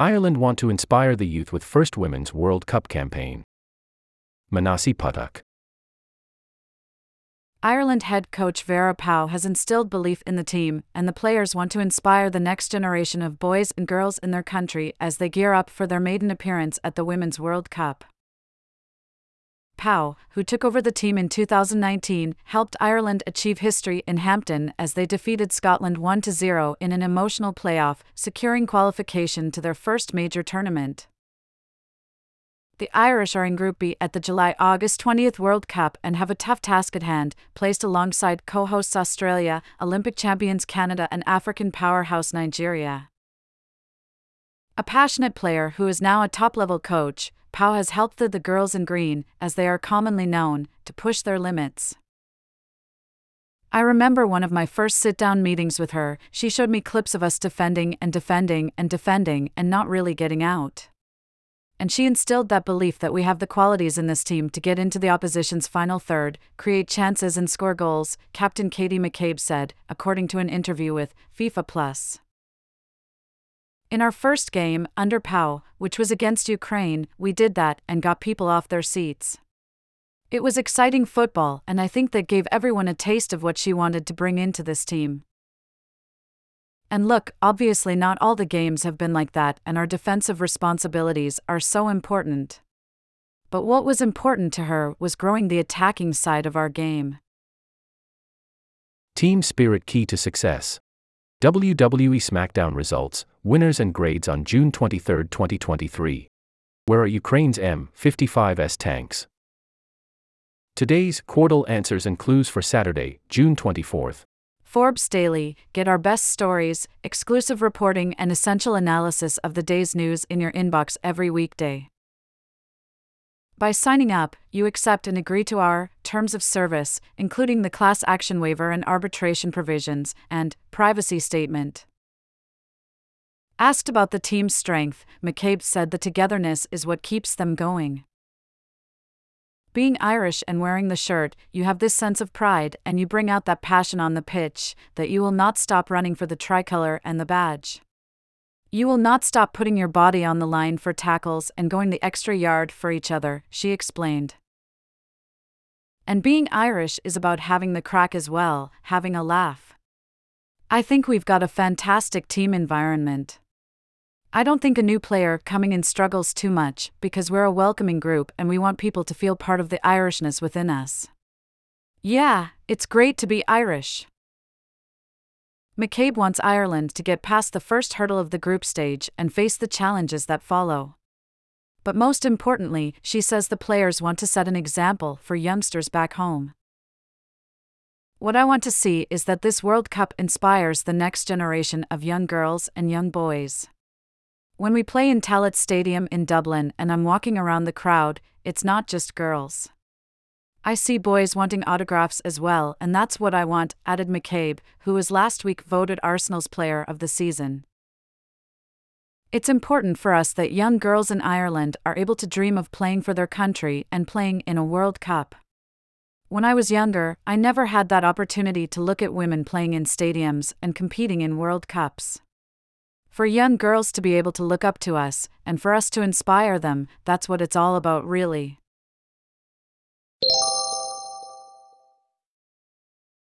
Ireland want to inspire the youth with First Women's World Cup campaign. Manasi Pathak. Ireland head coach Vera Pauw has instilled belief in the team, and the players want to inspire the next generation of boys and girls in their country as they gear up for their maiden appearance at the Women's World Cup. Pauw, who took over the team in 2019, helped Ireland achieve history in Hampden as they defeated Scotland 1 0 in an emotional playoff, securing qualification to their first major tournament. The Irish are in Group B at the July August 20th World Cup and have a tough task at hand, placed alongside co hosts Australia, Olympic champions Canada, and African powerhouse Nigeria. A passionate player who is now a top level coach, Pauw has helped the, the girls in green, as they are commonly known, to push their limits. I remember one of my first sit down meetings with her, she showed me clips of us defending and defending and defending and not really getting out. And she instilled that belief that we have the qualities in this team to get into the opposition's final third, create chances, and score goals, Captain Katie McCabe said, according to an interview with FIFA Plus. In our first game, under Pauw, which was against Ukraine, we did that and got people off their seats. It was exciting football, and I think that gave everyone a taste of what she wanted to bring into this team. And look, obviously, not all the games have been like that, and our defensive responsibilities are so important. But what was important to her was growing the attacking side of our game. Team spirit key to success. WWE SmackDown results, winners and grades on June 23, 2023. Where are Ukraine's M55S tanks? Today's Quordle answers and clues for Saturday, June 24th. Forbes Daily get our best stories, exclusive reporting, and essential analysis of the day's news in your inbox every weekday. By signing up, you accept and agree to our terms of service, including the class action waiver and arbitration provisions, and privacy statement. Asked about the team's strength, McCabe said the togetherness is what keeps them going. Being Irish and wearing the shirt, you have this sense of pride and you bring out that passion on the pitch that you will not stop running for the tricolour and the badge. You will not stop putting your body on the line for tackles and going the extra yard for each other, she explained. And being Irish is about having the crack as well, having a laugh. I think we've got a fantastic team environment. I don't think a new player coming in struggles too much because we're a welcoming group and we want people to feel part of the Irishness within us. Yeah, it's great to be Irish. McCabe wants Ireland to get past the first hurdle of the group stage and face the challenges that follow. But most importantly, she says the players want to set an example for youngsters back home. What I want to see is that this World Cup inspires the next generation of young girls and young boys. When we play in Tallaght Stadium in Dublin and I'm walking around the crowd, it's not just girls. I see boys wanting autographs as well, and that's what I want, added McCabe, who was last week voted Arsenal's player of the season. It's important for us that young girls in Ireland are able to dream of playing for their country and playing in a World Cup. When I was younger, I never had that opportunity to look at women playing in stadiums and competing in World Cups. For young girls to be able to look up to us, and for us to inspire them, that's what it's all about, really.